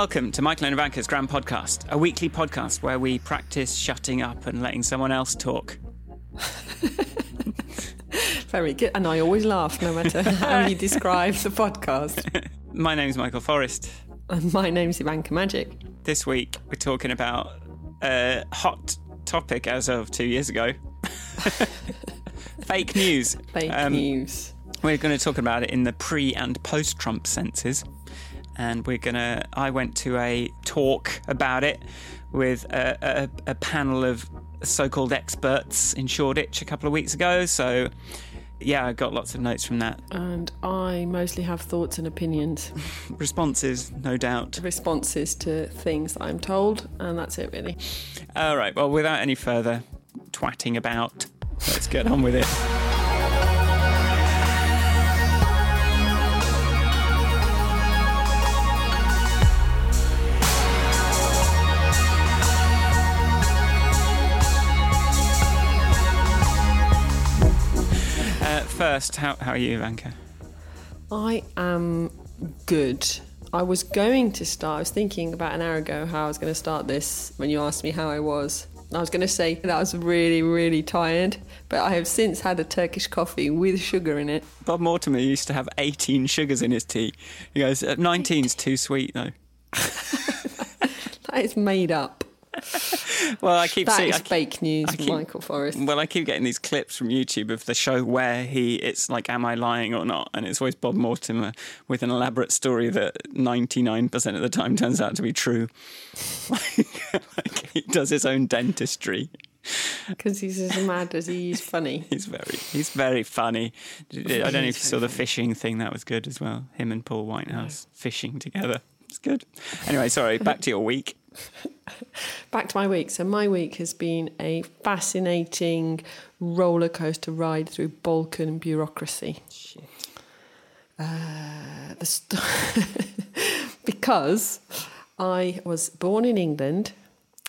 Welcome to Michael and Ivanka's Grand Podcast, a weekly podcast where we practice shutting up and letting someone else talk. Very good. And I always laugh no matter how you describe the podcast. My name's Michael Forrest. And my name's Ivanka Magic. This week we're talking about a hot topic as of two years ago fake news. Fake um, news. We're going to talk about it in the pre and post Trump senses. And we're to, I went to a talk about it with a, a, a panel of so called experts in Shoreditch a couple of weeks ago. So, yeah, I got lots of notes from that. And I mostly have thoughts and opinions. Responses, no doubt. Responses to things I'm told, and that's it, really. All right, well, without any further twatting about, let's get on with it. First, how, how are you, Ivanka? I am good. I was going to start, I was thinking about an hour ago how I was going to start this when you asked me how I was. I was going to say that I was really, really tired, but I have since had a Turkish coffee with sugar in it. Bob Mortimer used to have 18 sugars in his tea. He goes, 19's too sweet, though. that is made up. Well, I keep that seeing is keep, fake news, keep, Michael Forrest. Well, I keep getting these clips from YouTube of the show where he it's like, "Am I lying or not?" And it's always Bob Mortimer with an elaborate story that ninety nine percent of the time turns out to be true. like he does his own dentistry. Because he's as mad as he's funny. he's very, he's very funny. I don't know if you saw the fishing thing; that was good as well. Him and Paul Whitehouse no. fishing together. It's good. Anyway, sorry. Back to your week. Back to my week. So, my week has been a fascinating roller coaster ride through Balkan bureaucracy. Shit. Uh, st- because I was born in England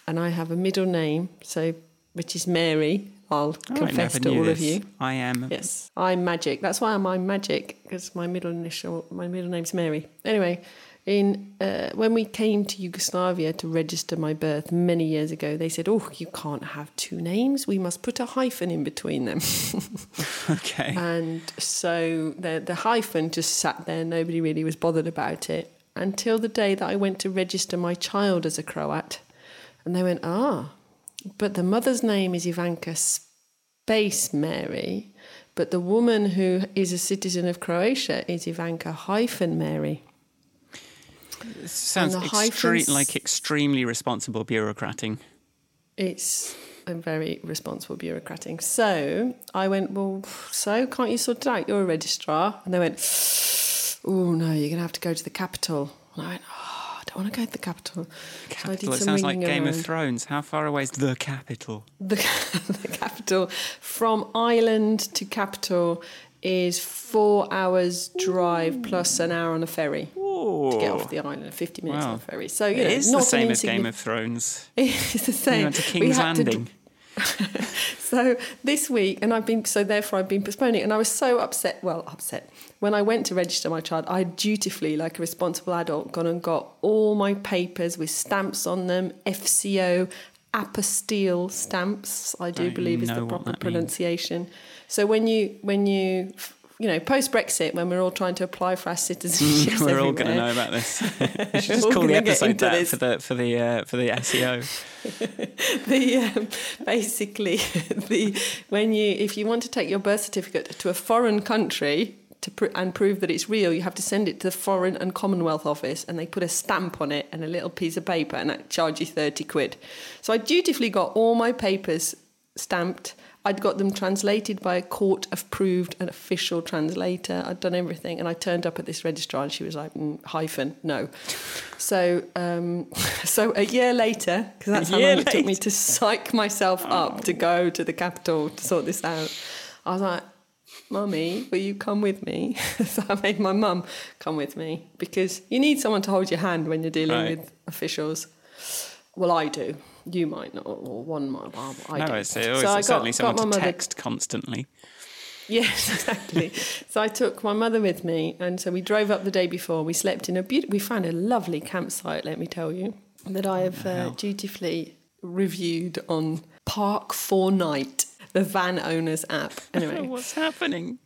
and I have a middle name, so which is Mary. I'll oh, confess to all this. of you. I am. Yes, I'm magic. That's why I'm, I'm magic because my middle initial, my middle name's Mary. Anyway, in uh, when we came to Yugoslavia to register my birth many years ago, they said, "Oh, you can't have two names. We must put a hyphen in between them." okay. And so the the hyphen just sat there. Nobody really was bothered about it until the day that I went to register my child as a Croat, and they went, "Ah, but the mother's name is Ivanka Space Mary." But the woman who is a citizen of Croatia is Ivanka hyphen Mary. It sounds extre- like extremely responsible bureaucrating. It's a very responsible bureaucrating. So I went, well, so can't you sort it out? You're a registrar. And they went, oh, no, you're going to have to go to the capital. And I went, oh, I don't want to go to the capital. Capital, so it sounds like Game around. of Thrones. How far away is the capital? The, the capital. From island to capital is four hours drive plus an hour on a ferry to get off the island. Fifty minutes wow. on a ferry. So you it know, is the same as Game of Thrones. it's the same. We went to King's Landing. To... so this week, and I've been so therefore I've been postponing, and I was so upset. Well, upset when I went to register my child. I dutifully, like a responsible adult, gone and got all my papers with stamps on them, FCO, apostille stamps. I do believe is the proper pronunciation. Means. So when you when you you know, post Brexit, when we're all trying to apply for our citizenship, we're all going to know about this. we should just call the episode that this. for the for the uh, for the SEO. the um, basically the when you if you want to take your birth certificate to a foreign country to pr- and prove that it's real, you have to send it to the Foreign and Commonwealth Office, and they put a stamp on it and a little piece of paper, and that charge you thirty quid. So I dutifully got all my papers stamped I'd got them translated by a court approved an official translator. I'd done everything, and I turned up at this registrar, and she was like, mm, "Hyphen, no." So, um, so a year later, because that's how long it took me to psych myself oh. up to go to the capital to sort this out. I was like, "Mummy, will you come with me?" so I made my mum come with me because you need someone to hold your hand when you're dealing right. with officials. Well, I do. You might not, or one might. I no, it's, it's so certainly got, someone got to text constantly. Yes, exactly. so I took my mother with me, and so we drove up the day before. We slept in a beautiful. We found a lovely campsite. Let me tell you that I have uh, dutifully reviewed on Park for Night, the van owners app. Anyway, What's happening?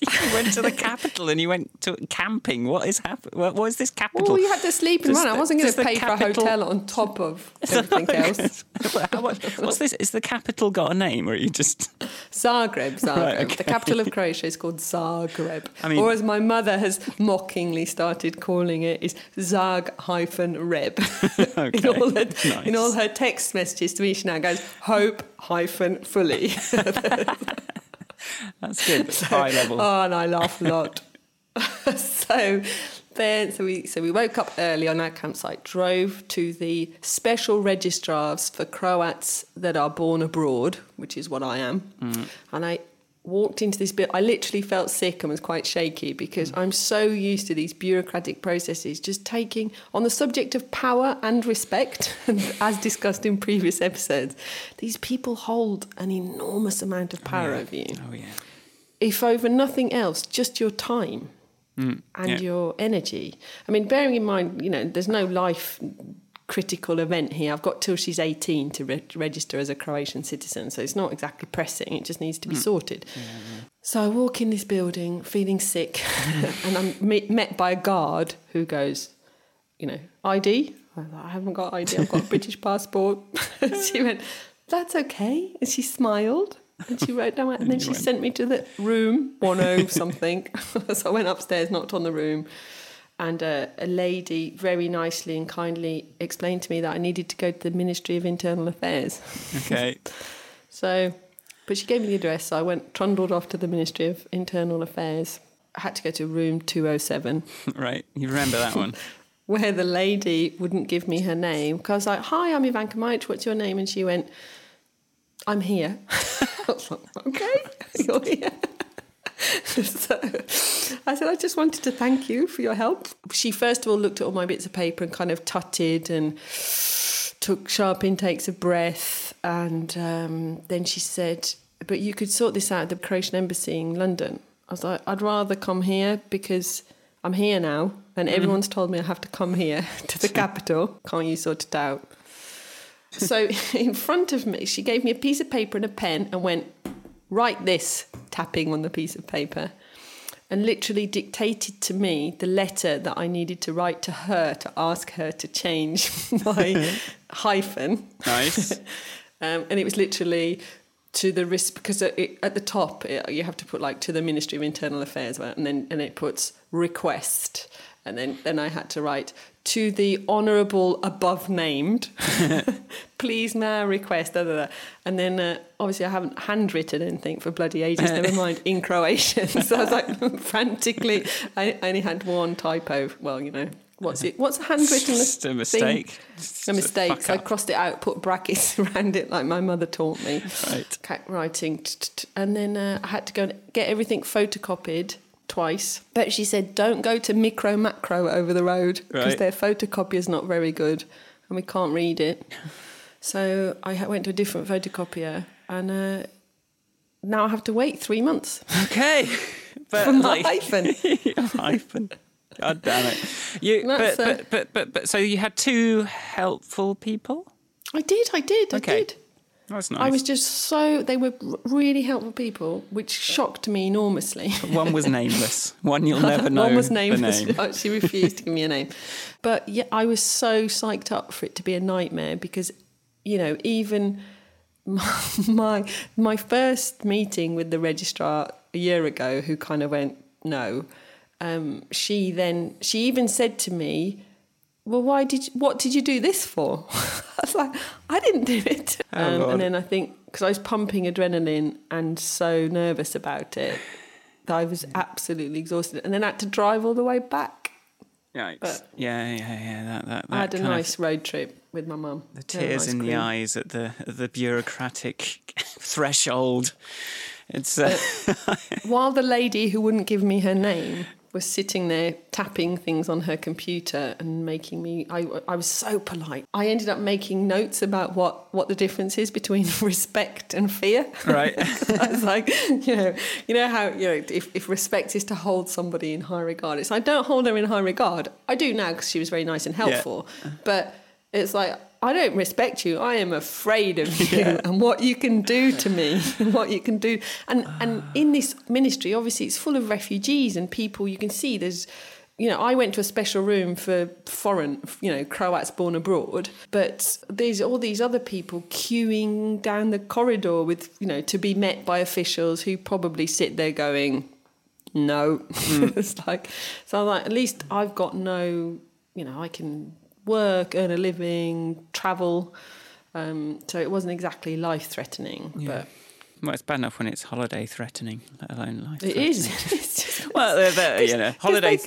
You went to the capital and you went to camping. What is happening? What, what is this capital? well, you had to sleep in Does one. I wasn't going to pay for a hotel on top of everything else. How much- what's this? Is the capital got a name, or are you just? Zagreb, Zagreb. Right, okay. The capital of Croatia is called Zagreb. I mean- or as my mother has mockingly started calling it, is Zag hyphen Reb. in, all her, nice. in all her text messages to me, she now goes hope hyphen fully. That's good. That's high level. oh, and I laugh a lot. so then, so we so we woke up early on our campsite, drove to the special registrars for Croats that are born abroad, which is what I am, mm. and I walked into this bit. I literally felt sick and was quite shaky because mm. I'm so used to these bureaucratic processes, just taking on the subject of power and respect, as discussed in previous episodes. These people hold an enormous amount of power over you Oh yeah. if over nothing else, just your time mm. and yeah. your energy. I mean, bearing in mind, you know, there's no life critical event here. I've got till she's 18 to re- register as a Croatian citizen, so it's not exactly pressing. It just needs to be hmm. sorted. So I walk in this building feeling sick, and I'm me- met by a guard who goes, you know, ID? Like, I haven't got ID, I've got a British passport. she went, that's okay. And she smiled and she wrote down, and then she went- sent me to the room 10 something. so I went upstairs, knocked on the room, and uh, a lady very nicely and kindly explained to me that I needed to go to the Ministry of Internal Affairs. Okay. So, but she gave me the address, so I went trundled off to the Ministry of Internal Affairs. I had to go to room 207 right. You remember that one? where the lady wouldn't give me her name because I was like, "Hi, I'm Ivanka Mike. What's your name?" And she went, "I'm here." I was like, "Okay, you're here." so I said, "I just wanted to thank you for your help." She first of all looked at all my bits of paper and kind of tutted and took sharp intakes of breath, and um, then she said, "But you could sort this out at the Croatian embassy in London." I was like, "I'd rather come here because." I'm here now, and everyone's told me I have to come here to the capital. Can't you sort it out? So, in front of me, she gave me a piece of paper and a pen and went, Write this, tapping on the piece of paper, and literally dictated to me the letter that I needed to write to her to ask her to change my hyphen. Nice. Um, and it was literally to the risk because it, at the top it, you have to put like to the Ministry of Internal Affairs, and then and it puts request, and then then I had to write to the honourable above named. Please, may request? Da, da, da. And then uh, obviously I haven't handwritten anything for bloody ages. never mind in Croatian. so I was like frantically. I only had one typo. Well, you know. What's it? What's a handwritten Just a thing? mistake. Just a mistake. So I crossed it out, put brackets around it like my mother taught me. Right. Writing. And then uh, I had to go and get everything photocopied twice. But she said, don't go to micro macro over the road because Right. their photocopier's not very good and we can't read it. So I went to a different photocopier and uh, now I have to wait three months Okay. But for my like, hyphen. hyphen. God damn it. You, but, but, but, but, but, so you had two helpful people? I did, I did, I did. That's nice. I was just so they were really helpful people, which shocked me enormously. One was nameless. One you'll never know One was nameless. name. She refused to give me a name. But yeah, I was so psyched up for it to be a nightmare because, you know, even my my first meeting with the registrar a year ago, who kind of went no, um, she then she even said to me. Well, why did you, what did you do this for? I was like, I didn't do it. Oh, um, and then I think because I was pumping adrenaline and so nervous about it, that I was absolutely exhausted, and then I had to drive all the way back. Yikes. But- yeah, yeah, yeah. That, that, that I had a kind of- nice road trip with my mum. the tears in the eyes at the at the bureaucratic threshold. It's uh, While the lady who wouldn't give me her name was sitting there tapping things on her computer and making me I, I was so polite. I ended up making notes about what what the difference is between respect and fear. Right. i was like you know you know how you know if, if respect is to hold somebody in high regard it's i don't hold her in high regard. I do now because she was very nice and helpful but it's like I don't respect you. I am afraid of you and what you can do to me, and what you can do. And and ah. in this ministry, obviously, it's full of refugees and people. You can see there's, you know, I went to a special room for foreign, you know, Croats born abroad. But there's all these other people queuing down the corridor with, you know, to be met by officials who probably sit there going, no. Hmm. it's like so. I'm like, at least I've got no, you know, I can work, earn a living, travel. Um, so it wasn't exactly life threatening, Yeah. Well, it's bad enough when it's holiday threatening, let alone life. it is. Well, you know, holidays.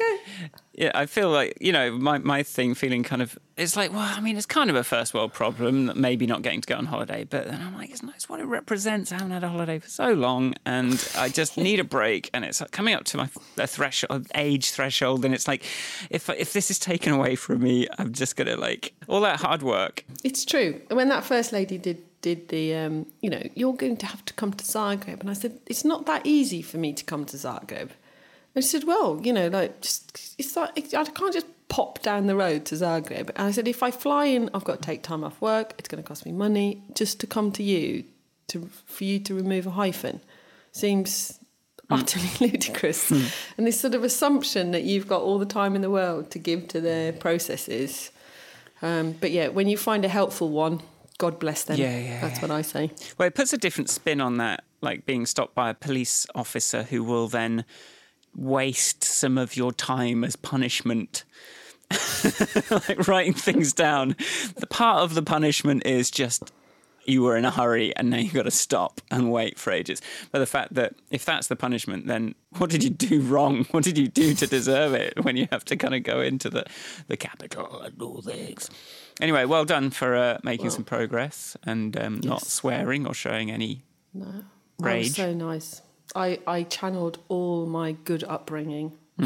Yeah, I feel like you know my my thing, feeling kind of. It's like, well, I mean, it's kind of a first world problem, that maybe not getting to go on holiday, but then I'm like, it's not. It's what it represents. I haven't had a holiday for so long, and I just need a break. And it's like coming up to my threshold, age threshold, and it's like, if if this is taken away from me, I'm just gonna like all that hard work. It's true. When that first lady did did the, um, you know, you're going to have to come to Zagreb, and I said it's not that easy for me to come to Zagreb. And she said, well, you know, like just it's like I can't just pop down the road to Zagreb. And I said, if I fly in, I've got to take time off work. It's going to cost me money just to come to you to for you to remove a hyphen. Seems utterly ludicrous. And this sort of assumption that you've got all the time in the world to give to their processes. Um, but yeah, when you find a helpful one, God bless them. Yeah, yeah, That's yeah. what I say. Well, it puts a different spin on that, like being stopped by a police officer who will then waste some of your time as punishment. like writing things down. The part of the punishment is just you were in a hurry and now you've got to stop and wait for ages. But the fact that if that's the punishment, then what did you do wrong? What did you do to deserve it when you have to kind of go into the, the capital and all things? Anyway, well done for uh, making some progress and um, not swearing or showing any. No, that Rage. was so nice. I, I channeled all my good upbringing.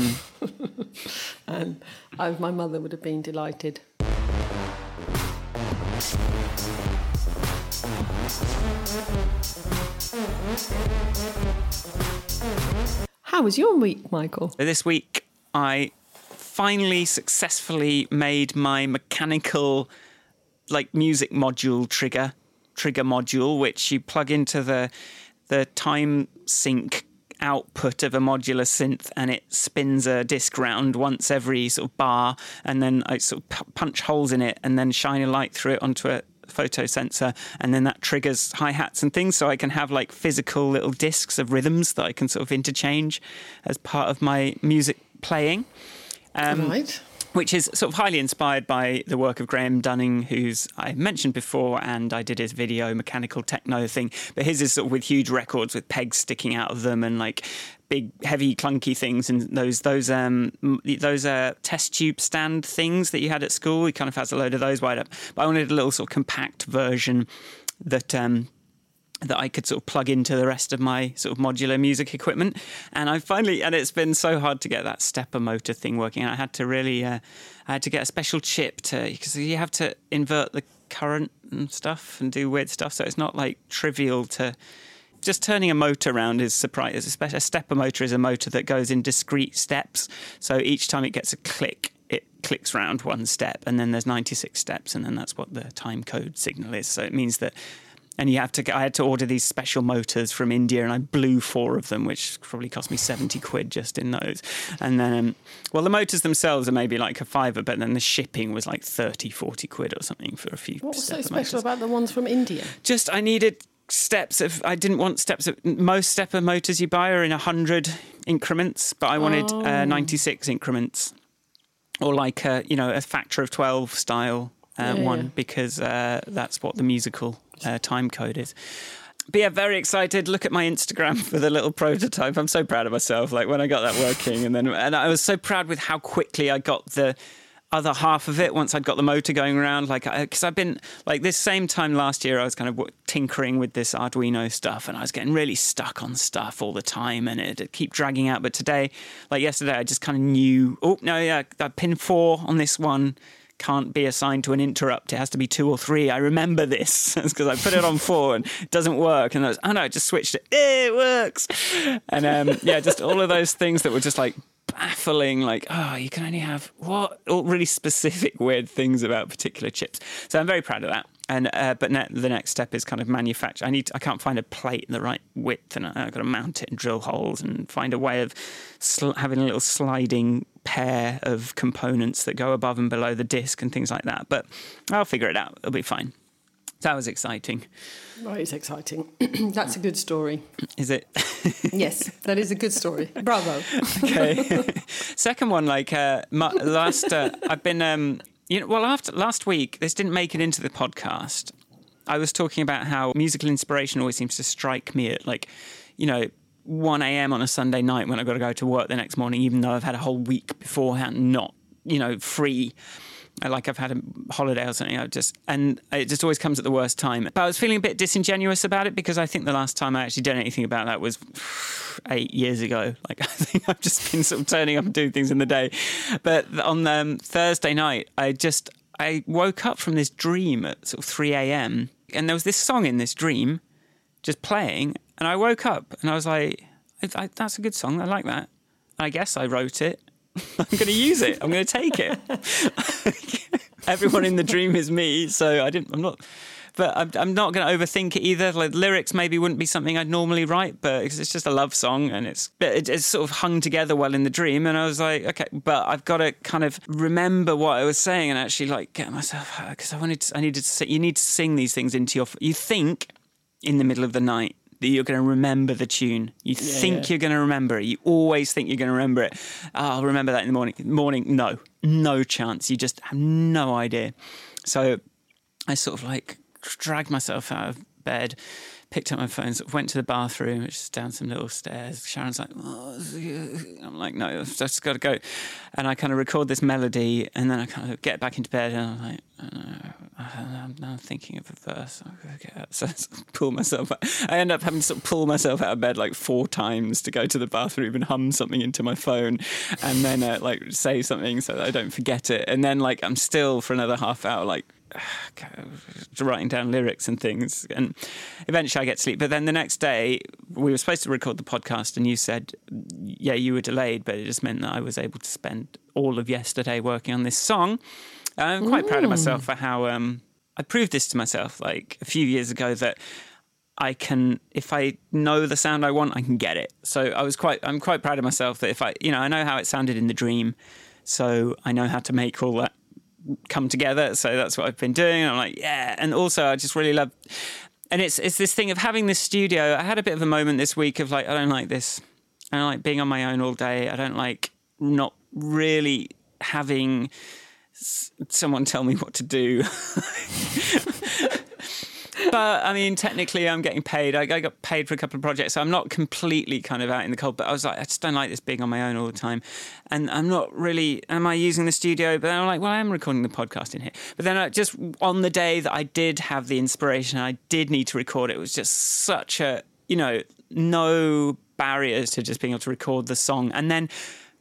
and I, my mother would have been delighted. How was your week, Michael? This week, I finally successfully made my mechanical, like music module trigger, trigger module, which you plug into the the time sync output of a modular synth and it spins a disc round once every sort of bar and then I sort of pu- punch holes in it and then shine a light through it onto a photo sensor and then that triggers hi-hats and things so I can have like physical little discs of rhythms that I can sort of interchange as part of my music playing um, right. which is sort of highly inspired by the work of Graham Dunning, who's I mentioned before, and I did his video mechanical techno thing. But his is sort of with huge records with pegs sticking out of them and like big, heavy, clunky things, and those those um those uh, test tube stand things that you had at school. He kind of has a load of those wired up. But I wanted a little sort of compact version that. um that I could sort of plug into the rest of my sort of modular music equipment. And I finally, and it's been so hard to get that stepper motor thing working. I had to really, uh, I had to get a special chip to, because you have to invert the current and stuff and do weird stuff. So it's not like trivial to. Just turning a motor around is surprising. A stepper motor is a motor that goes in discrete steps. So each time it gets a click, it clicks round one step, and then there's 96 steps, and then that's what the time code signal is. So it means that and you have to. I had to order these special motors from India, and I blew four of them, which probably cost me seventy quid just in those. And then, um, well, the motors themselves are maybe like a fiver, but then the shipping was like 30, 40 quid or something for a few. What was so special motors. about the ones from India? Just I needed steps of. I didn't want steps of. Most stepper motors you buy are in hundred increments, but I wanted Oh. uh, ninety six increments, or like a you know a factor of twelve style uh, Yeah, one yeah. because uh, that's what the musical uh, time code is. But yeah, very excited. Look at my Instagram for the little prototype. I'm so proud of myself. Like when I got that working, and then and I was so proud with how quickly I got the other half of it once I'd got the motor going around. Like, because I've been like this same time last year, I was kind of tinkering with this Arduino stuff, and I was getting really stuck on stuff all the time, and it'd keep dragging out. But today, like yesterday, I just kind of knew. Oh no, yeah, that pin four on this one can't be assigned to an interrupt. It has to be two or three. I remember this because I put it on four and it doesn't work. And I was, oh no, I just switched it. It works. And um, yeah, just all of those things that were just like baffling. Like, oh, you can only have what? All really specific, weird things about particular chips. So I'm very proud of that. And uh, but ne- the next step is kind of manufacture. I need. To, I can't find a plate in the right width, and I, have got to mount it and drill holes and find a way of sl- having a little sliding pair of components that go above and below the disc and things like that. But I'll figure it out. It'll be fine. That was exciting. Right, it's exciting. That's a good story. Is it? yes, that is a good story. Bravo. okay. Second one, like uh, my, last, uh, I've been, um, you know, well, after last week, this didn't make it into the podcast. I was talking about how musical inspiration always seems to strike me at like, you know, 1 a.m. on a Sunday night when I've got to go to work the next morning, even though I've had a whole week beforehand not, you know, free like I've had a holiday or something. I just and it just always comes at the worst time. But I was feeling a bit disingenuous about it because I think the last time I actually did anything about that was eight years ago. Like I think I've just been sort of turning up and doing things in the day. But on um, Thursday night, I just I woke up from this dream at sort of three a.m. and there was this song in this dream just playing, and I woke up and I was like, I, "That's a good song. I like that." I guess I wrote it I'm going to use it. I'm going to take it. Everyone in the dream is me, so I didn't. I'm not. But I'm, I'm not going to overthink it either. Like lyrics maybe wouldn't be something I'd normally write, but it's just a love song, and it's it, it's sort of hung together well in the dream. And I was like, okay, but I've got to kind of remember what I was saying and actually like get myself because I wanted to, I needed to. You need to sing these things into your. You think in the middle of the night that you're going to remember the tune. You yeah, think yeah. you're going to remember it. You always think you're going to remember it. Oh, I'll remember that in the morning. Morning, no, no chance. You just have no idea. So I sort of like dragged myself out of bed, picked up my phone, sort of went to the bathroom, which is down some little stairs. Sharon's like, oh, I'm like, no, I've just got to go. And I kind of record this melody, and then I kind of get back into bed, and I'm like, I'm now thinking of a verse. I'm going to get up, So I pull myself. Out. I end up having to sort of pull myself out of bed like four times to go to the bathroom and hum something into my phone, and then uh, like say something so that I don't forget it. And then like I'm still for another half hour like writing down lyrics and things. And eventually I get sleep. But then the next day, we were supposed to record the podcast, and you said, yeah, you were delayed, but it just meant that I was able to spend all of yesterday working on this song. I'm quite proud of myself for how um, I proved this to myself like a few years ago that I can, if I know the sound I want, I can get it. So I was quite, I'm quite proud of myself that if I, you know, I know how it sounded in the dream, so I know how to make all that come together. So that's what I've been doing. And I'm like, yeah. And also, I just really love, and it's it's this thing of having this studio. I had a bit of a moment this week of like, I don't like this. I don't like being on my own all day. I don't like not really having someone tell me what to do. but I mean, technically, I'm getting paid. I, I, got paid for a couple of projects, so I'm not completely kind of out in the cold. But I was like, I just don't like this being on my own all the time, and I'm not really. Am I using the studio? But I'm like, well, I am recording the podcast in here. But then, I, just on the day that I did have the inspiration, I did need to record. It was just such a, you know, no barriers to just being able to record the song, and then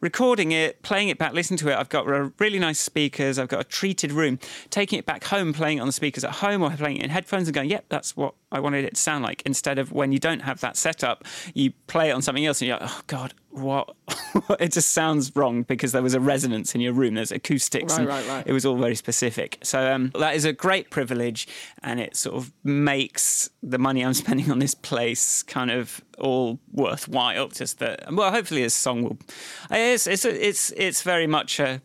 recording it, playing it back, listening to it. I've got really nice speakers. I've got a treated room. Taking it back home, playing it on the speakers at home or playing it in headphones and going, yep, that's what I wanted it to sound like. Instead of when you don't have that setup, you play it on something else and you're like, oh God, what? it just sounds wrong because there was a resonance in your room. There's acoustics. Right, right, right. It was all very specific. So um, that is a great privilege, and it sort of makes the money I'm spending on this place kind of all worthwhile. Just that, well, hopefully this song will. It's it's it's it's very much a.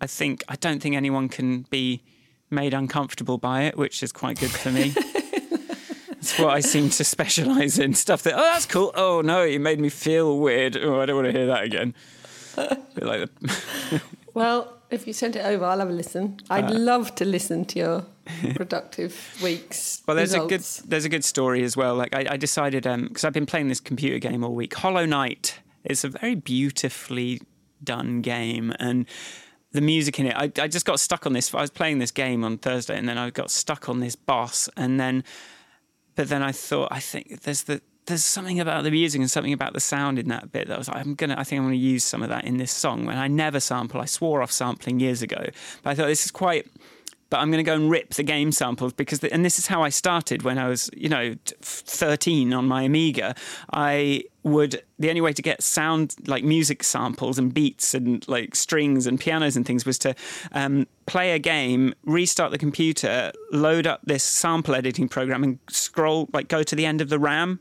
I think I don't think anyone can be made uncomfortable by it, which is quite good for me. That's what I seem to specialise in stuff that, oh, that's cool. Oh, no, you made me feel weird. Oh, I don't want to hear that again. like well, if you send it over, I'll have a listen. I'd uh, love to listen to your productive weeks. Well, there's results. a good there's a good story as well. Like I, I decided because um, I've been playing this computer game all week. Hollow Knight. It's a very beautifully done game, and the music in it. I, I just got stuck on this. I was playing this game on Thursday, and then I got stuck on this boss, and then, but then I thought, I think there's the there's something about the music and something about the sound in that bit that I was like, I'm gonna, I think I'm gonna use some of that in this song. And I never sample. I swore off sampling years ago, but I thought this is quite but I'm going to go and rip the game samples because, the, and this is how I started when I was, you know, 13 on my Amiga. I would, the only way to get sound like music samples and beats and like strings and pianos and things was to um, play a game, restart the computer, load up this sample editing program and scroll, like go to the end of the RAM.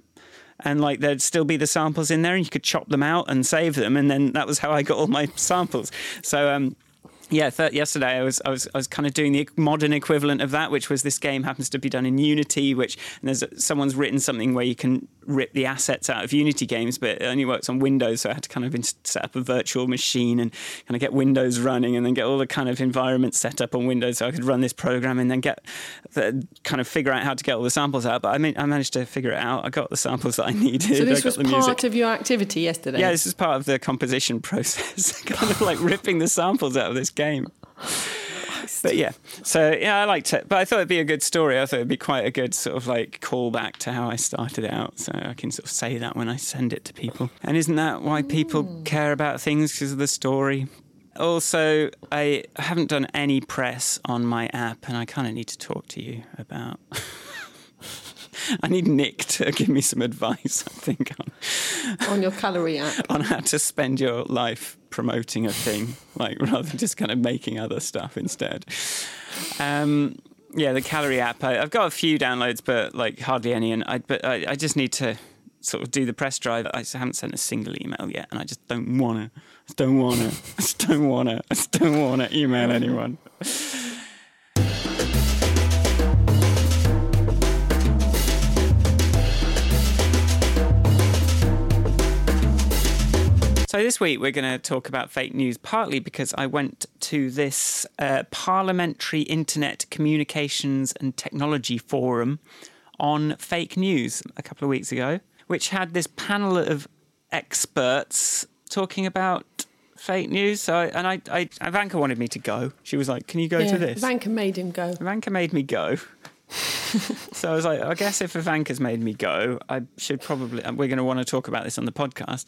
And like there'd still be the samples in there and you could chop them out and save them. And then that was how I got all my samples. So um yeah, th- yesterday I was I was I was kind of doing the modern equivalent of that, which was this game happens to be done in Unity, which and there's someone's written something where you can rip the assets out of Unity games, but it only works on Windows, so I had to kind of set up a virtual machine and kind of get Windows running, and then get all the kind of environment set up on Windows, so I could run this program and then get the, kind of figure out how to get all the samples out. But I mean, I managed to figure it out. I got the samples that I needed. So this was part music. of your activity yesterday. Yeah, this is part of the composition process, kind of like ripping the samples out of this game game. But yeah, so yeah, I liked it. But I thought it'd be a good story. I thought it'd be quite a good sort of like callback to how I started out. So I can sort of say that when I send it to people. And isn't that why people mm. care about things because of the story? Also, I haven't done any press on my app, and I kind of need to talk to you about. I need Nick to give me some advice. I think on on your calorie app on how to spend your life promoting a thing, like rather than just kind of making other stuff instead. Um, yeah, the calorie app. I, have got a few downloads, but like hardly any. And I, but I, I just need to sort of do the press drive. I haven't sent a single email yet, and I just don't want to. I just don't want to. I just don't want to. I just don't want to email anyone. So, this week we're going to talk about fake news, partly because I went to this uh, Parliamentary Internet Communications and Technology Forum on fake news a couple of weeks ago, which had this panel of experts talking about fake news. So, I, and I, I, Ivanka wanted me to go. She was like, "Can you go yeah, to this?" Ivanka made him go. Ivanka made me go. so I was like, I guess if Ivanka's made me go, I should probably. We're going to want to talk about this on the podcast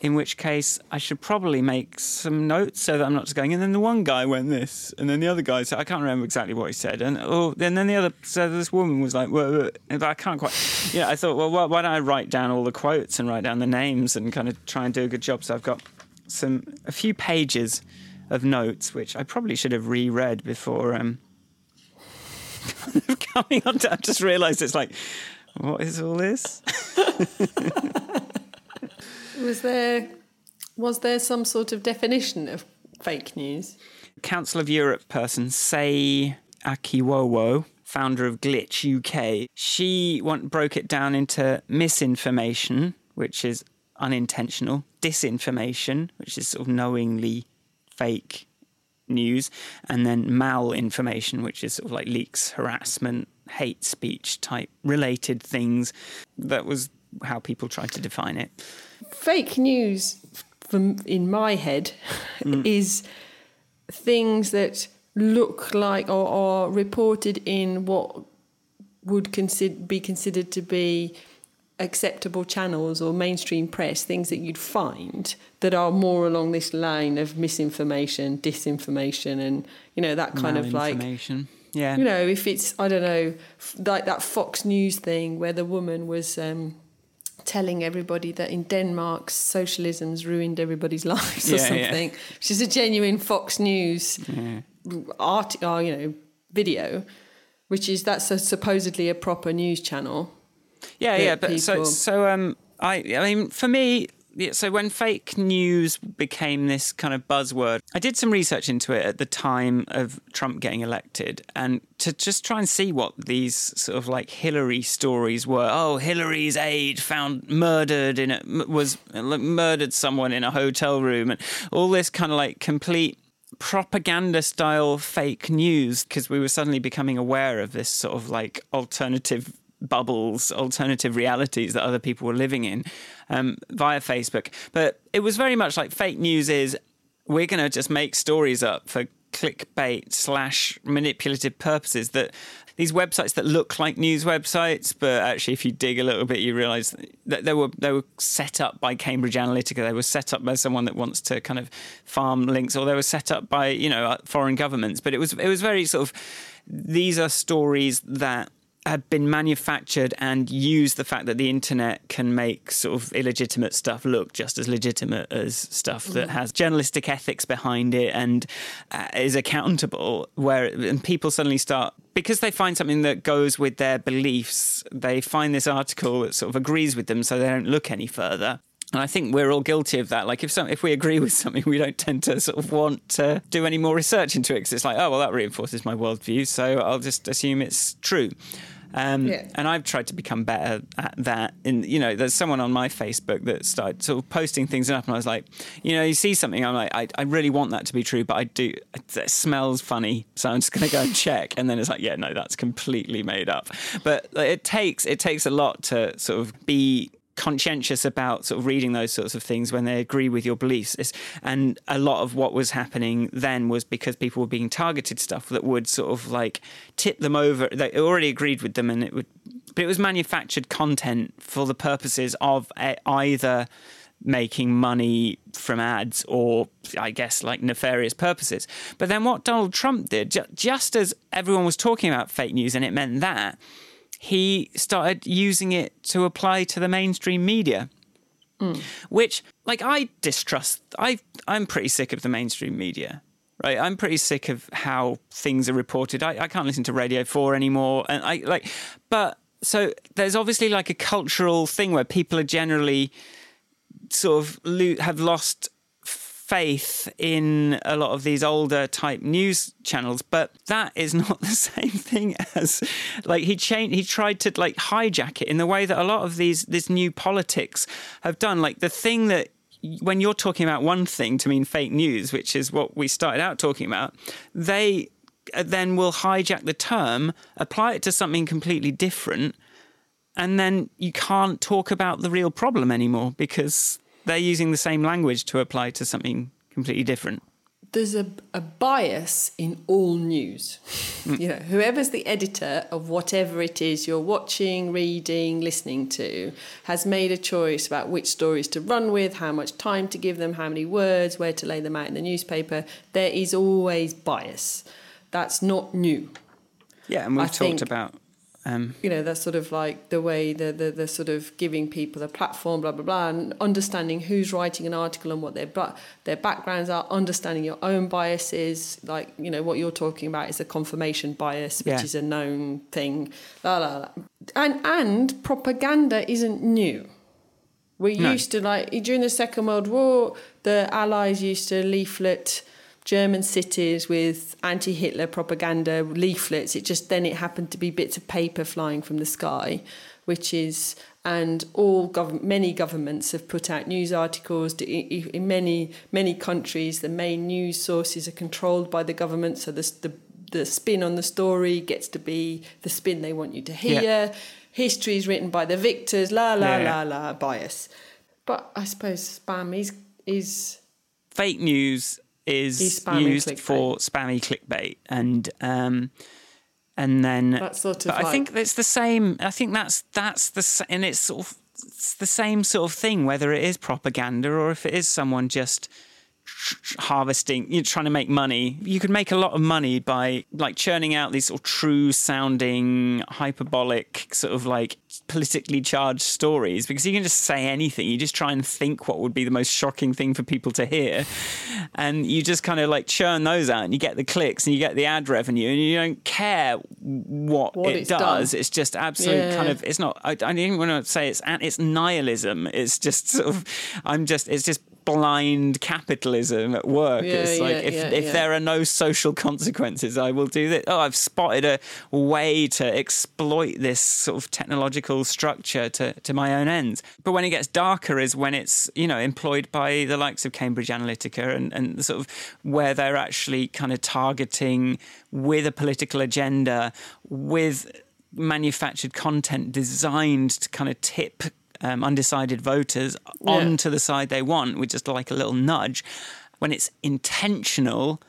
in which case I should probably make some notes so that I'm not just going. And then the one guy went this, and then the other guy said, I can't remember exactly what he said. And oh, and then the other, so this woman was like, well, but I can't quite. Yeah, I thought, well, why don't I write down all the quotes and write down the names and kind of try and do a good job? So I've got some a few pages of notes which I probably should have reread before um, coming on. To, I just realised it's like, what is all this? Was there was there some sort of definition of fake news? Council of Europe person Seyi Akiwowo, founder of Glitch UK, she want, broke it down into misinformation, which is unintentional, disinformation, which is sort of knowingly fake news, and then malinformation, which is sort of like leaks, harassment, hate speech type related things. That was how people tried to define it fake news from in my head mm. is things that look like or are reported in what would consider, be considered to be acceptable channels or mainstream press, things that you'd find that are more along this line of misinformation, disinformation, and you know that kind of like yeah. You know, if it's I don't know, like that Fox News thing where the woman was. Um, telling everybody that in Denmark socialism's ruined everybody's lives or yeah, something, yeah. which is a genuine Fox News yeah. art, or, uh, you know, video, which is that's a, supposedly a proper news channel. Yeah, yeah, but people... so so um, I I mean for me yeah, so when fake news became this kind of buzzword, I did some research into it at the time of Trump getting elected and to just try and see what these sort of like Hillary stories were. Oh, Hillary's aide found murdered in a, was murdered someone in a hotel room and all this kind of like complete propaganda style fake news because we were suddenly becoming aware of this sort of like alternative bubbles, alternative realities that other people were living in um, via Facebook. But it was very much like fake news is we're going to just make stories up for clickbait slash manipulative purposes that these websites that look like news websites, but actually, if you dig a little bit, you realise that they were they were set up by Cambridge Analytica. They were set up by someone that wants to kind of farm links, or they were set up by you know foreign governments. But it was it was very sort of these are stories that have been manufactured and use the fact that the internet can make sort of illegitimate stuff look just as legitimate as stuff that mm. has journalistic ethics behind it and uh, is accountable where and people suddenly start because they find something that goes with their beliefs they find this article that sort of agrees with them so they don't look any further and I think we're all guilty of that. Like if some, if we agree with something, we don't tend to sort of want to do any more research into it because it's like, oh well, that reinforces my worldview, so I'll just assume it's true. Um, yeah. And I've tried to become better at that. And you know, there's someone on my Facebook that started sort of posting things up, and I was like, you know, you see something, I'm like, I, I really want that to be true, but I do. It smells funny, so I'm just going to go and check. And then it's like, yeah, no, that's completely made up. But it takes it takes a lot to sort of be conscientious about sort of reading those sorts of things when they agree with your beliefs. And a lot of what was happening then was because people were being targeted stuff that would sort of like tip them over. They already agreed with them, and it would, but it was manufactured content for the purposes of eh, either making money from ads or I guess like nefarious purposes. But then what Donald Trump did, just as everyone was talking about fake news and it meant that, he started using it to apply to the mainstream media. Mm. Which, like, I distrust. I I'm pretty sick of the mainstream media. Right, I'm pretty sick of how things are reported. I, I can't listen to Radio Four anymore, and I like. But so there's obviously like a cultural thing where people are generally sort of lo- have lost faith in a lot of these older type news channels but that is not the same thing as like he changed he tried to like hijack it in the way that a lot of these this new politics have done. Like the thing that when you're talking about one thing to mean fake news which is what we started out talking about they uh, then will hijack the term apply it to something completely different and then you can't talk about the real problem anymore because they're using the same language to apply to something completely different. There's a, a bias in all news. Mm. You know, whoever's the editor of whatever it is you're watching, reading, listening to, has made a choice about which stories to run with, how much time to give them, how many words, where to lay them out in the newspaper. There is always bias. That's not new. Yeah, and we've I talked about um, you know, that's sort of like the way the, the, the sort of giving people a platform, blah, blah, blah, and understanding who's writing an article and what their, their backgrounds are, understanding your own biases. Like, you know, what you're talking about is a confirmation bias, which yeah. is a known thing. La, la, la. And, and propaganda isn't new. We no. used to, like, during the Second World War, the Allies used to leaflet German cities with anti-Hitler propaganda leaflets. It just then it happened to be bits of paper flying from the sky, which is and all government, many governments have put out news articles. In many many countries, the main news sources are controlled by the government, so the the, the spin on the story gets to be the spin they want you to hear. Yeah. History is written by the victors. La la yeah. la la bias. But I suppose spam is is fake news is used clickbait. for spammy clickbait, and um, and then that's sort of. Like... I think it's the same. I think that's that's the and it's sort of it's the same sort of thing, whether it is propaganda or if it is someone just harvesting, you're trying to make money. You could make a lot of money by like churning out these sort of true sounding, hyperbolic, sort of like politically charged stories because you can just say anything. You just try and think what would be the most shocking thing for people to hear. And you just kind of like churn those out and you get the clicks and you get the ad revenue and you don't care what, what it does. Done. It's just absolute yeah. kind of, it's not, I, I don't even want to say it's, it's nihilism. It's just sort of, I'm just, it's just blind capitalism at work. Yeah, it's like yeah, if, yeah, if there are no social consequences, I will do this. Oh, I've spotted a way to exploit this sort of technological structure to, to my own ends. But when it gets darker is when it's, you know, employed by the likes of Cambridge Analytica and, and sort of where they're actually kind of targeting with a political agenda, with manufactured content designed to kind of tip um, undecided voters yeah. onto the side they want with just like a little nudge. when it's intentional,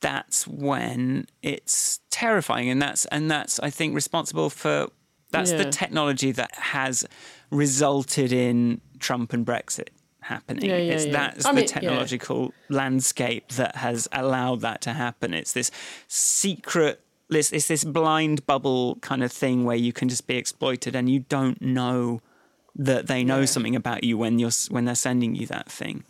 that's when it's terrifying, and that's and that's I think responsible for that's Yeah. the technology that has resulted in Trump and Brexit happening. Yeah, yeah, it's yeah. that's I the mean, technological landscape that has allowed that to happen. It's this secret. It's, it's this blind bubble kind of thing where you can just be exploited and you don't know that they know Yeah. something about you when you're when they're sending you that thing.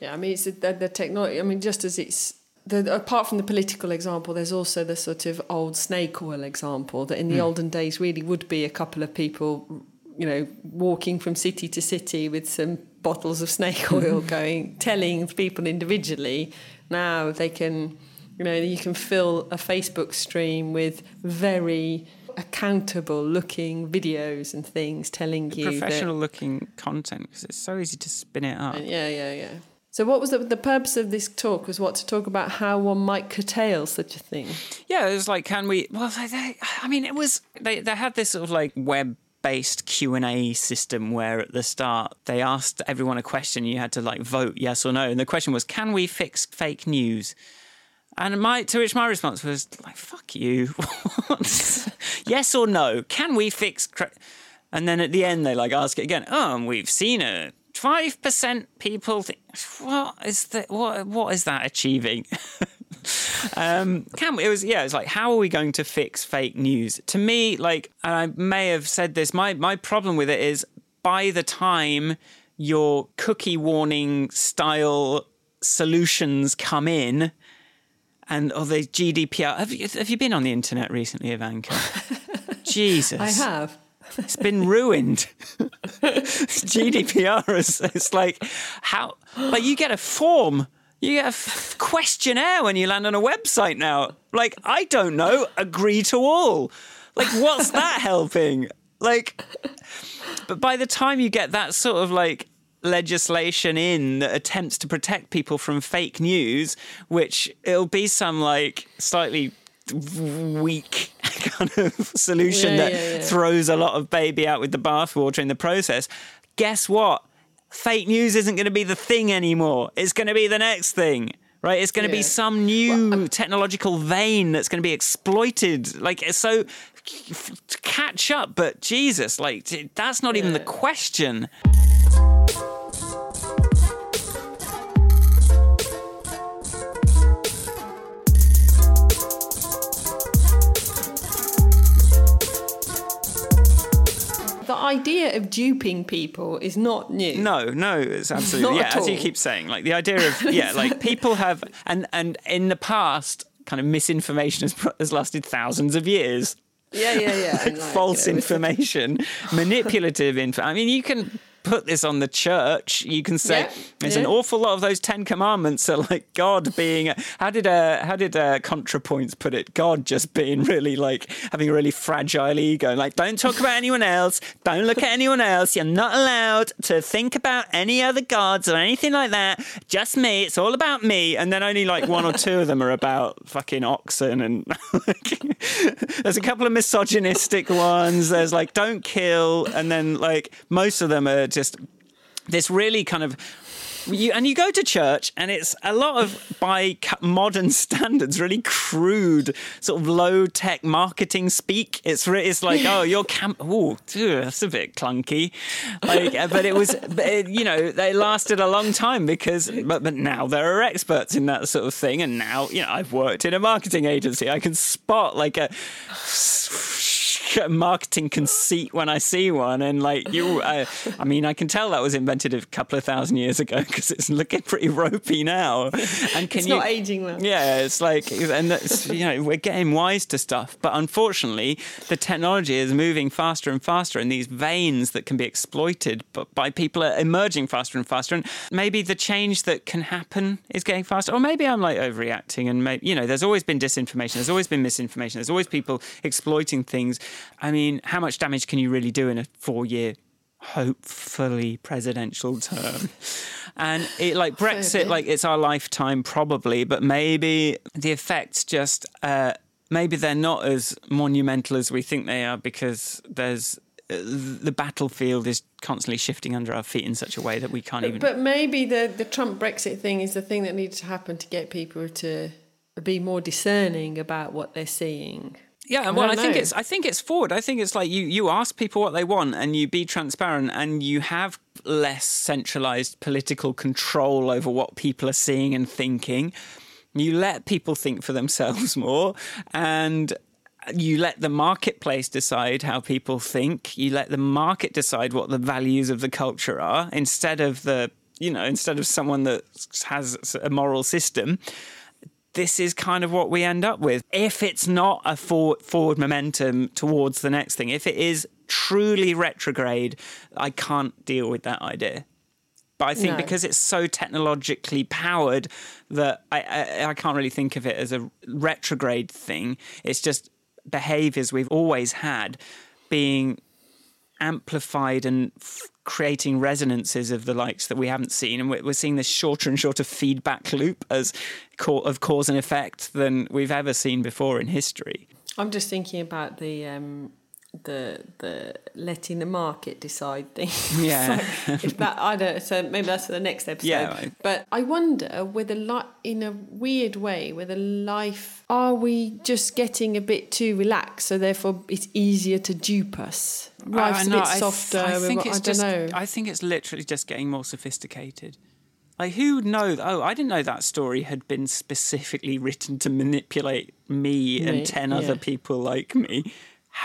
Yeah, I mean, it's the, the technology. I mean, just as it's the, apart from the political example, there's also the sort of old snake oil example that in the hmm. olden days really would be a couple of people, you know, walking from city to city with some bottles of snake oil, going telling people individually. Now they can, you know, you can fill a Facebook stream with very accountable looking videos and things telling you that Professional looking content because it's so easy to spin it up. yeah, yeah, yeah. So, what was the, the purpose of this talk? Was what to talk about how one might curtail such a thing? Yeah, it was like, can we? Well, they, I mean, it was they they had this sort of like web based q&a system where at the start they asked everyone a question you had to like vote yes or no and the question was can we fix fake news and my to which my response was like fuck you yes or no can we fix cra-? and then at the end they like ask it again oh and we've seen a Five percent people think, what is that? What what is that achieving? um, can we, it was yeah. It's like how are we going to fix fake news? To me, like and I may have said this. My my problem with it is by the time your cookie warning style solutions come in, and or the GDPR. Have you have you been on the internet recently, Ivanka? Jesus, I have. it's been ruined. GDPR is it's like how like you get a form, you get a f- questionnaire when you land on a website now. Like I don't know, agree to all. Like what's that helping? Like but by the time you get that sort of like legislation in that attempts to protect people from fake news, which it'll be some like slightly weak kind of solution Yeah, that yeah, yeah. throws a lot of baby out with the bathwater in the process. Guess what? Fake news isn't going to be the thing anymore. It's going to be the next thing. Right, it's going to be some new technological vein that's going to be exploited. Like so, to catch up. But Jesus, like that's not even the question. Idea of duping people is not new. No, no, it's absolutely Not yeah. As you keep saying, like the idea of yeah, like people have and and in the past, kind of misinformation has has lasted thousands of years. Yeah, yeah, yeah. Like like, false you know, information, manipulative info. I mean, you can put this on the church. You can say Yeah, there's an awful lot of those Ten Commandments are like God being. How did uh, how did uh, ContraPoints put it? God just being really like having a really fragile ego. Like, don't talk about anyone else. Don't look at anyone else. You're not allowed to think about any other gods or anything like that. Just me. It's all about me. And then only like one or two of them are about fucking oxen and like, there's a couple of misogynistic ones. There's like don't kill, and then like most of them are just this really kind of. You, and you go to church, and it's a lot of, by modern standards, really crude, sort of low tech marketing speak. It's it's like, oh, your camp. Oh, that's a bit clunky. Like, uh, but it was, but it, you know, they lasted a long time because, but, but now there are experts in that sort of thing, and now you know, I've worked in a marketing agency. I can spot like a marketing conceit when I see one, and like you, uh, I mean, I can tell that was invented a couple of thousand years ago because it's looking pretty ropey now. And can It's you? not aging well. Yeah, it's like, and that's, you know, we're getting wise to stuff, but unfortunately, the technology is moving faster and faster, and these veins that can be exploited by people are emerging faster and faster. And maybe the change that can happen is getting faster, or maybe I'm like overreacting. And maybe, you know, there's always been disinformation, there's always been misinformation, there's always people exploiting things. I mean, how much damage can you really do in a four-year? hopefully presidential term and it like brexit like it's our lifetime probably but maybe the effects just uh maybe they're not as monumental as we think they are because there's the battlefield is constantly shifting under our feet in such a way that we can't even. But maybe the the Trump Brexit thing is the thing that needs to happen to get people to be more discerning about what they're seeing. Yeah, well, I, I think it's I think it's forward. I think it's like you you ask people what they want and you be transparent and you have less centralized political control over what people are seeing and thinking. You let people think for themselves more and you let the marketplace decide how people think. You let the market decide what the values of the culture are instead of the, you know, instead of someone that has a moral system. This is kind of what we end up with. If it's not a forward, forward momentum towards the next thing, if it is truly retrograde, I can't deal with that idea. But I think no. because it's so technologically powered that I, I, I can't really think of it as a retrograde thing. It's just behaviors we've always had being amplified and f- creating resonances of the likes that we haven't seen. And we're, seeing this shorter and shorter feedback loop as of cause and effect than we've ever seen before in history. I'm just thinking about the um, the the letting the market decide things. Yeah. so if that I don't so maybe that's for the next episode. Yeah. But I wonder whether like in a weird way, whether life are we just getting a bit too relaxed, so therefore it's easier to dupe us. Life's a bit softer. I, th- I think it's I just, know. I think it's literally just getting more sophisticated. Like who would know? Oh, I didn't know that story had been specifically written to manipulate me, me and ten yeah. other people like me.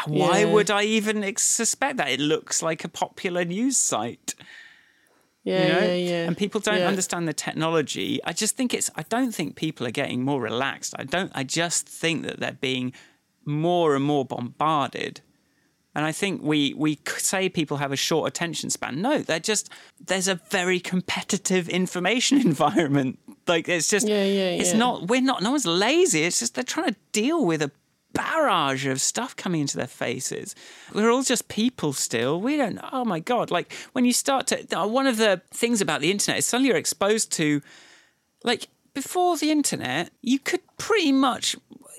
Why yeah. would I even suspect that? It looks like a popular news site. Yeah, you know? yeah, yeah. And people don't yeah. understand the technology. I just think it's. I don't think people are getting more relaxed. I don't. I just think that they're being more and more bombarded. And I think we we say people have a short attention span. No, they're just there's a very competitive information environment. Like it's just yeah, yeah, it's yeah. not we're not no one's lazy. It's just they're trying to deal with a barrage of stuff coming into their faces. We're all just people still. We don't, oh my God. Like when you start to, one of the things about the internet is suddenly you're exposed to, like, before the internet, you could pretty much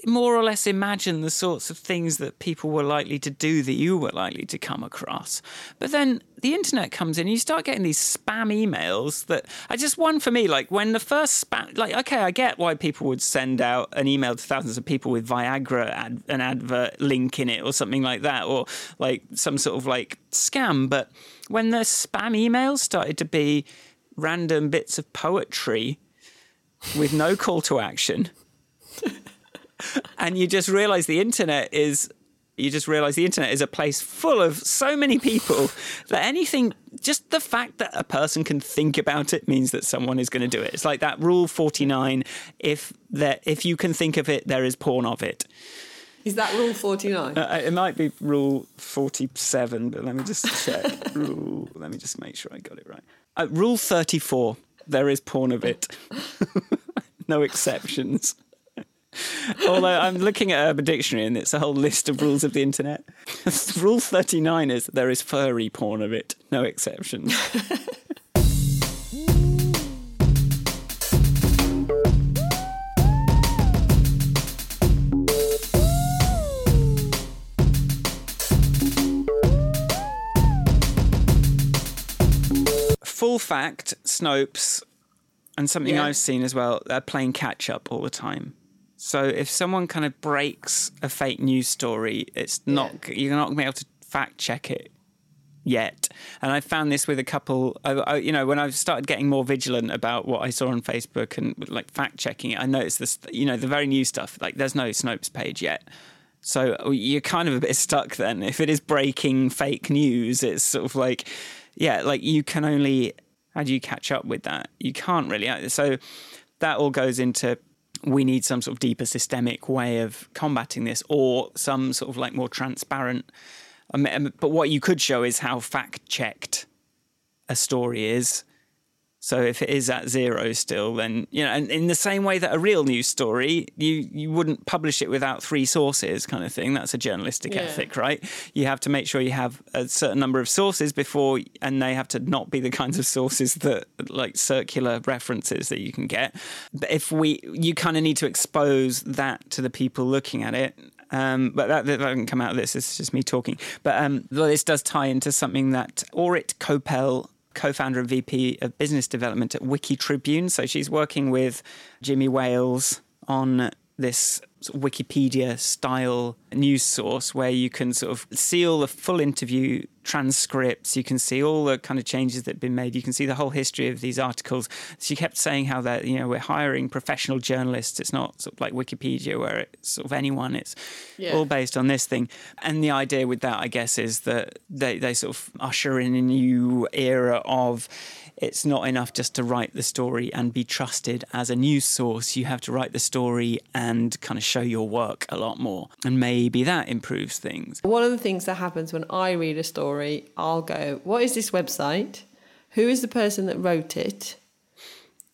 more or less imagine the sorts of things that people were likely to do that you were likely to come across. But then the internet comes in, and you start getting these spam emails that are just one for me. Like when the first spam, like, okay, I get why people would send out an email to thousands of people with Viagra, ad, an advert link in it, or something like that, or like some sort of like scam. But when the spam emails started to be random bits of poetry with no call to action and you just realize the internet is you just realize the internet is a place full of so many people that anything just the fact that a person can think about it means that someone is going to do it. It's like that rule 49 if that if you can think of it there is porn of it. Is that rule 49 uh, it might be rule 47 but let me just check. Rule let me just make sure i got it right. Uh, rule 34 there is porn of it. No exceptions Although I'm looking at Urban Dictionary and it's a whole list of rules of the internet. Rule 39 is there is furry porn of it, no exceptions. Full fact, Snopes, and something yeah. I've seen as well, they're playing catch up all the time. So if someone kind of breaks a fake news story, it's not yeah. you're not going to be able to fact check it yet. And I found this with a couple. I, I, you know, when I started getting more vigilant about what I saw on Facebook and like fact checking it, I noticed this. You know, the very new stuff. Like, there's no Snopes page yet. So oh, you're kind of a bit stuck then. If it is breaking fake news, it's sort of like, yeah, like you can only. How do you catch up with that? You can't really. Uh, so that all goes into we need some sort of deeper systemic way of combating this or some sort of like more transparent. Um, but what you could show is how fact checked a story is so if it is at zero still, then you know, and in the same way that a real news story, you you wouldn't publish it without three sources, kind of thing. That's a journalistic yeah. ethic, right? You have to make sure you have a certain number of sources before, and they have to not be the kinds of sources that like circular references that you can get. But if we, you kind of need to expose that to the people looking at it, Um, but that, that doesn't come out of this. It's just me talking. But um, well, this does tie into something that Orit Kopel co-founder and VP of Business Development at Wiki Tribune. So she's working with Jimmy Wales on this Wikipedia style news source where you can sort of see all the full interview transcripts, you can see all the kind of changes that have been made, you can see the whole history of these articles. She kept saying how that, you know, we're hiring professional journalists. It's not sort of like Wikipedia where it's sort of anyone, it's yeah. all based on this thing. And the idea with that, I guess, is that they, they sort of usher in a new era of it's not enough just to write the story and be trusted as a news source. You have to write the story and kind of show your work a lot more. And maybe that improves things. One of the things that happens when I read a story, I'll go, What is this website? Who is the person that wrote it?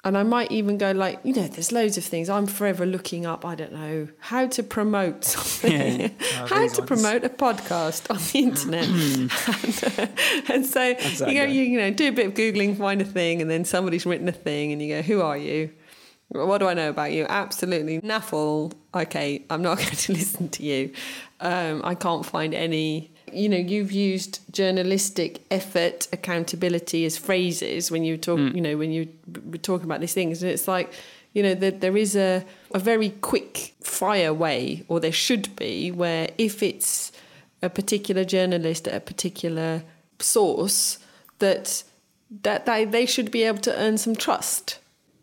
And I might even go like, you know, there's loads of things. I'm forever looking up, I don't know, how to promote something, yeah. how to ones. promote a podcast on the internet. and, uh, and, so you go, you, you know, do a bit of googling, find a thing, and then somebody's written a thing, and you go, who are you? What do I know about you? Absolutely naffle. Okay, I'm not going to listen to you. Um, I can't find any you know you've used journalistic effort accountability as phrases when you talk mm. you know when you were talking about these things. And it's like you know that there is a, a very quick fire way or there should be where if it's a particular journalist at a particular source that that they, they should be able to earn some trust.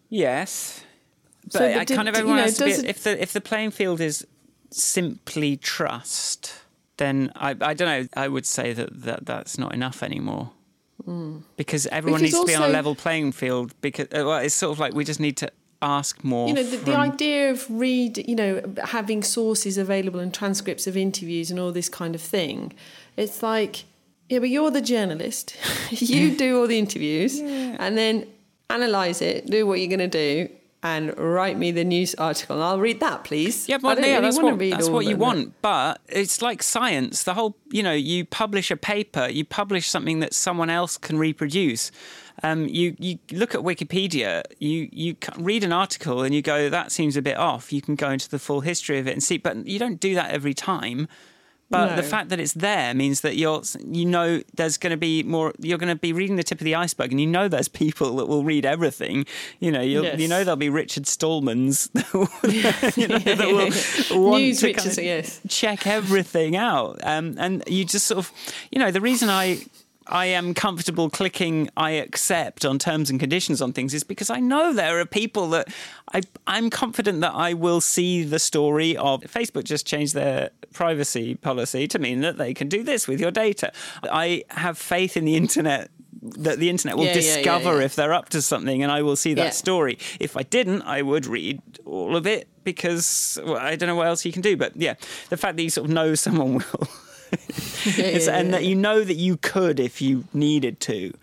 Yes. But, so, I kind of everyone you know, has to be, if the if the playing field is simply trust then I, I don't know. I would say that, that that's not enough anymore. Mm. Because everyone because needs to be on a level playing field. Because uh, well, it's sort of like we just need to ask more. You know, the, from... the, idea of read, you know, having sources available and transcripts of interviews and all this kind of thing. It's like, yeah, but you're the journalist. you do all the interviews, yeah. and then analyze it, do what you're going to do, and write me the news article. And I'll read that, please. Yeah, but yeah, really that's what, that's what you want. But it's like science. The whole, you know, you publish a paper, you publish something that someone else can reproduce. Um, you you look at Wikipedia, you you read an article and you go, that seems a bit off. You can go into the full history of it and see, but you don't do that every time. But no. the fact that it's there means that you're, you know, there's going to be more. You're going to be reading the tip of the iceberg, and you know there's people that will read everything. You know, yes. you know there'll be Richard Stallmans, you know, that will want News to Richard, kind of yes. check everything out. Um, and you just sort of, you know, the reason I I am comfortable clicking I accept on terms and conditions on things is because I know there are people that I, I'm confident that I will see the story of Facebook just changed their privacy policy to mean that they can do this with your data. I have faith in the internet that the internet will yeah, discover yeah, yeah, if they're up to something and I will see that story. If I didn't, I would read all of it because well, I don't know what else you can do. But yeah, the fact that you sort of know someone will. And that you know that you could if you needed to.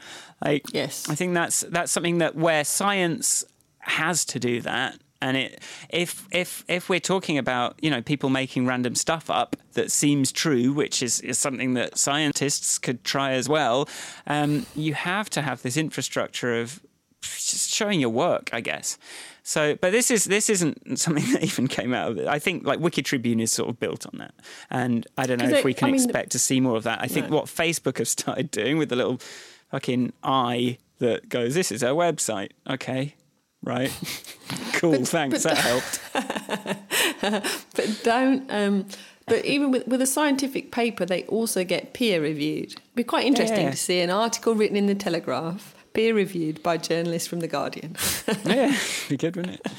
Like, yes, I think that's that's something that where science has to do that. And it, if if if we're talking about you know people making random stuff up that seems true, which is, is something that scientists could try as well, um, you have to have this infrastructure of just showing your work, I guess. So, but this is this isn't something that even came out of it. I think like Wiki Tribune is sort of built on that, and I don't know if we can I mean, expect to see more of that. I think no. what Facebook have started doing with the little fucking eye that goes, "This is our website." Okay, right? cool, but, thanks. But, that helped. but don't. Um, but even with, with a scientific paper, they also get peer reviewed. It'd be quite interesting yeah. to see an article written in the Telegraph, peer reviewed by journalists from the Guardian. yeah, be good, wouldn't it?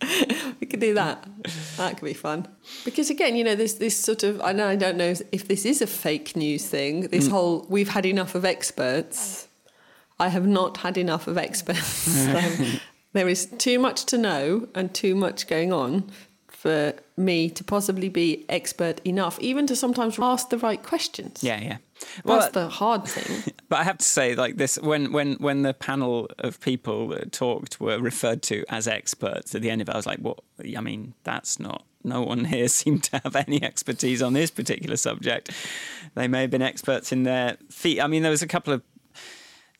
we could do that. That could be fun. Because again, you know, this this sort of I know I don't know if this is a fake news thing. This mm. whole we've had enough of experts. I have not had enough of experts. um, there is too much to know and too much going on for me to possibly be expert enough, even to sometimes ask the right questions. Yeah, yeah. Well, That's the hard thing. But I have to say, like this, when when when the panel of people that talked were referred to as experts at the end of it, I was like, "What? I mean, that's not." No one here seemed to have any expertise on this particular subject. They may have been experts in their feet. I mean, there was a couple of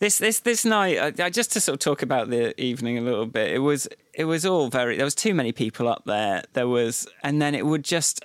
this this this night uh, just to sort of talk about the evening a little bit it was it was all very there was too many people up there there was and then it would just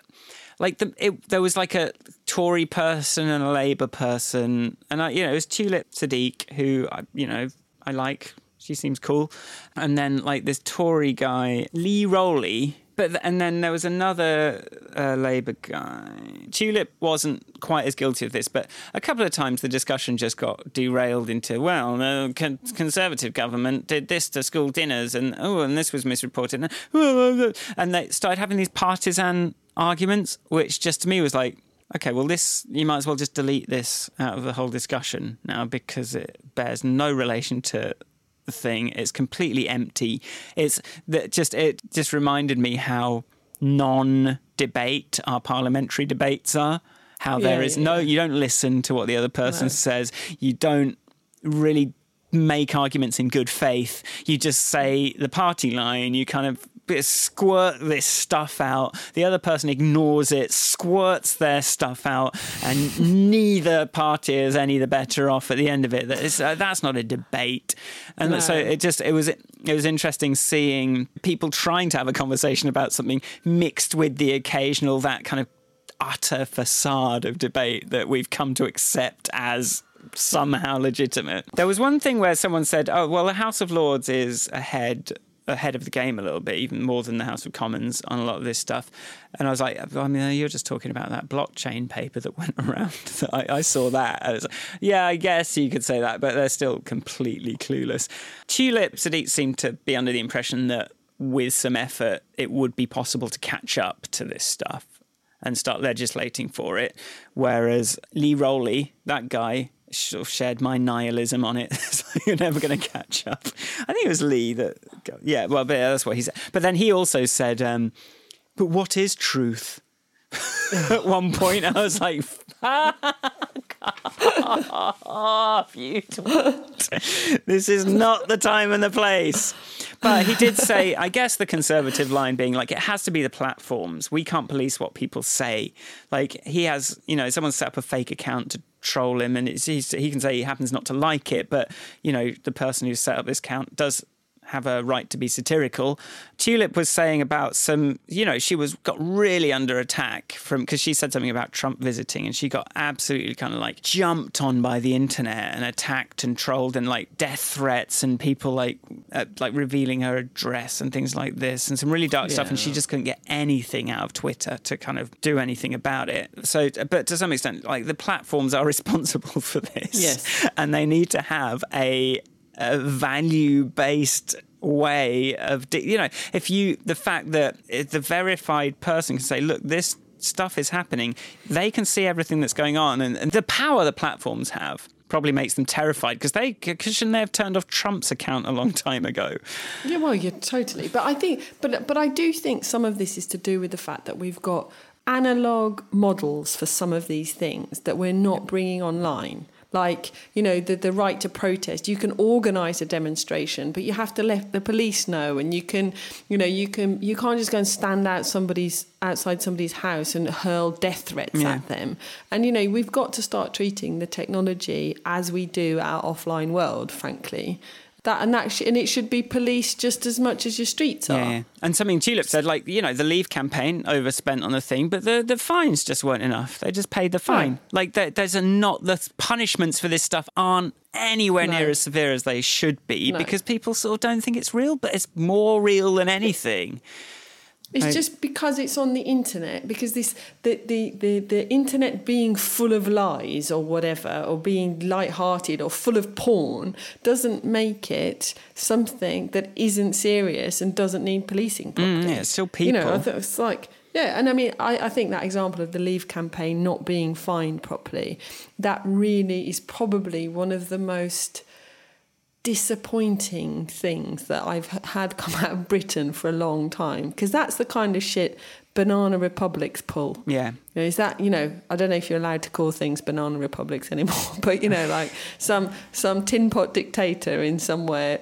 like the it, there was like a Tory person and a Labour person, and I, you know, it was Tulip Sadiq who I, you know, I like. She seems cool, and then like this Tory guy Lee Rowley. But and then there was another uh, Labour guy. Tulip wasn't quite as guilty of this, but a couple of times the discussion just got derailed into well, the con- Conservative government did this to school dinners, and oh, and this was misreported, and, and they started having these partisan arguments, which just to me was like, okay, well, this you might as well just delete this out of the whole discussion now because it bears no relation to the thing. It's completely empty. It's that just it just reminded me how non-debate our parliamentary debates are. How Yeah, there is yeah, no, you don't listen to what the other person No. says. You don't really make arguments in good faith. You just say the party line. You kind of squirt this stuff out. The other person ignores it, squirts their stuff out, and neither party is any the better off at the end of it. That is, uh, that's not a debate. And No. so it just it was it was interesting seeing people trying to have a conversation about something mixed with the occasional that kind of utter facade of debate that we've come to accept as somehow legitimate. There was one thing where someone said, "Oh, well, the House of Lords is ahead ahead of the game a little bit, even more than the House of Commons on a lot of this stuff." And I was like, "I mean, you're just talking about that blockchain paper that went around. I, I saw that. I like, yeah, I guess you could say that, but they're still completely clueless." Tulips Tulip Sadiq seemed to be under the impression that with some effort, it would be possible to catch up to this stuff and start legislating for it. Whereas Lee Rowley, that guy, sort of shared my nihilism on it. so you're never going to catch up. I think it was Lee that, yeah, well, but that's what he said. But then he also said, um, but what is truth? At one point, I was like, you. This is not the time and the place. But he did say, I guess the conservative line being like, it has to be the platforms. We can't police what people say. Like, he has, you know, someone set up a fake account to troll him, and he can say he happens not to like it, but, you know, the person who set up this account does have a right to be satirical. Tulip was saying about some, you know, she was got really under attack from because she said something about Trump visiting and she got absolutely kind of like jumped on by the internet and attacked and trolled and like death threats and people like uh, like revealing her address and things like this and some really dark stuff and she just couldn't get anything out of Twitter to kind of do anything about it. So but to some extent like the platforms are responsible for this. Yes. And they need to have a a value based way of di- you know if you the fact that the verified person can say look this stuff is happening they can see everything that's going on and, and the power the platforms have probably makes them terrified because they cause shouldn't they have turned off trump's account a long time ago Yeah, well, yeah, totally. But I think, but but I do think some of this is to do with the fact that we've got analog models for some of these things that we're not bringing online. Like you know, the the right to protest. You can organise a demonstration, but you have to let the police know, and you can, you know, you can you can't just go and stand out somebody's outside somebody's house and hurl death threats Yeah. at them. And you know, we've got to start treating the technology as we do our offline world, frankly. That and that sh- and it should be policed just as much as your streets are. Yeah, yeah. And something Tulip said, like, you know, the Leave campaign overspent on the thing, but the, the fines just weren't enough. They just paid the fine. Like, there, there's a not, the punishments for this stuff aren't anywhere No. near as severe as they should be No. because people sort of don't think it's real, but it's more real than anything. It's I- just because it's on the internet, because this the, the, the, the internet being full of lies or whatever, or being light-hearted or full of porn, doesn't make it something that isn't serious and doesn't need policing properly. Mm, yeah, it's still people. You know, I people. th- it's like yeah, and I mean, I, I think that example of the Leave campaign not being fined properly, that really is probably one of the most disappointing things that I've had come out of Britain for a long time because that's the kind of shit banana republics pull. Yeah. Is that you know? I don't know if you're allowed to call things banana republics anymore, but you know, like some some tin pot dictator in somewhere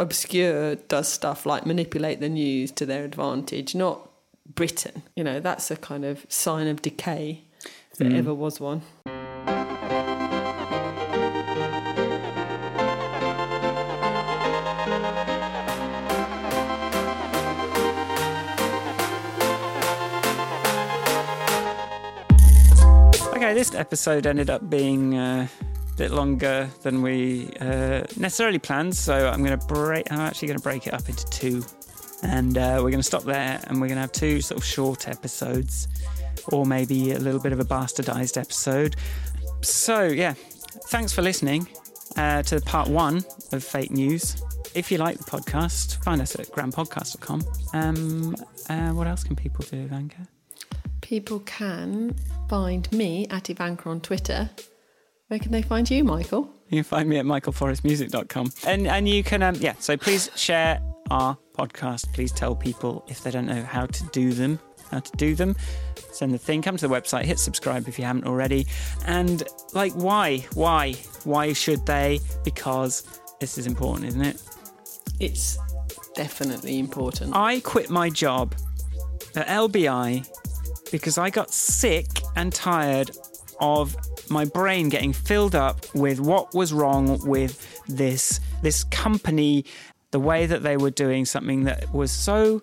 obscure does stuff like manipulate the news to their advantage, not Britain. You know, that's a kind of sign of decay if there mm. ever was one. Okay, this episode ended up being uh, a bit longer than we uh, necessarily planned, so I'm going to break. I'm actually going to break it up into two, and uh, we're going to stop there, and we're going to have two sort of short episodes, or maybe a little bit of a bastardized episode. So yeah, thanks for listening uh, to part one of Fake News. If you like the podcast, find us at grandpodcast.com. Um, uh, what else can people do, Ivanka? People can find me at Ivanka on Twitter. Where can they find you, Michael? You can find me at michaelforestmusic.com. And and you can um yeah, so please share our podcast. Please tell people if they don't know how to do them, how to do them. Send the thing, come to the website, hit subscribe if you haven't already. And like why? Why? Why should they? Because this is important, isn't it? It's definitely important. I quit my job at LBI because I got sick and tired of my brain getting filled up with what was wrong with this this company the way that they were doing something that was so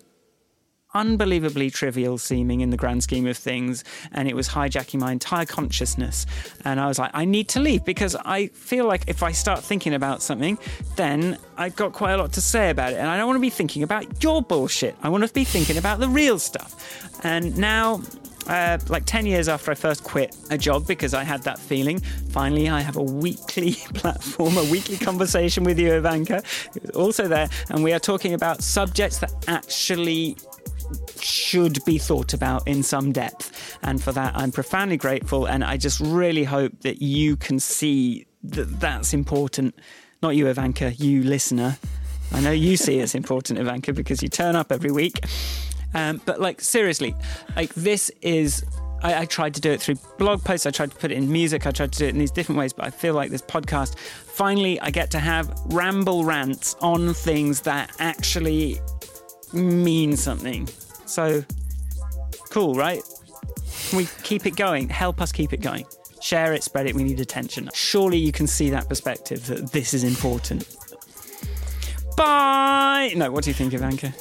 unbelievably trivial seeming in the grand scheme of things and it was hijacking my entire consciousness. And i was like i need to leave because i feel like if i start thinking about something then i've got quite a lot to say about it. And i don't want to be thinking about your bullshit. I want to be thinking about the real stuff. And now uh, like 10 years after I first quit a job because I had that feeling, finally I have a weekly platform, a weekly conversation with you, Ivanka, also there. And we are talking about subjects that actually should be thought about in some depth. And for that, I'm profoundly grateful. And I just really hope that you can see that that's important. Not you, Ivanka, you listener. I know you see it's important, Ivanka, because you turn up every week. Um, but like seriously, like this is. I, I, tried to do it through blog posts. I tried to put it in music. I tried to do it in these different ways. But I feel like this podcast, finally, I get to have ramble rants on things that actually mean something. So cool, right? Can we keep it going? Help us keep it going. Share it, spread it. We need attention. Surely you can see that perspective that this is important. Bye. No, what do you think, Ivanka?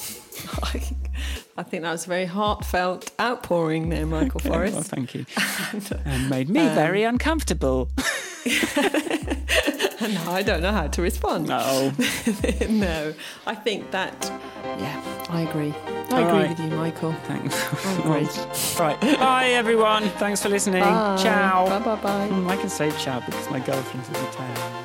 I think that was a very heartfelt outpouring there, Michael okay, Forrest. Well, thank you. and, and made me um, very uncomfortable. no, I don't know how to respond. No. no. I think that, yeah, I agree. I All agree right. with you, Michael. Thanks. Agree. right. Bye, everyone. Thanks for listening. Bye. Ciao. Bye, bye, bye. Mm, I can say ciao because my girlfriend is Italian.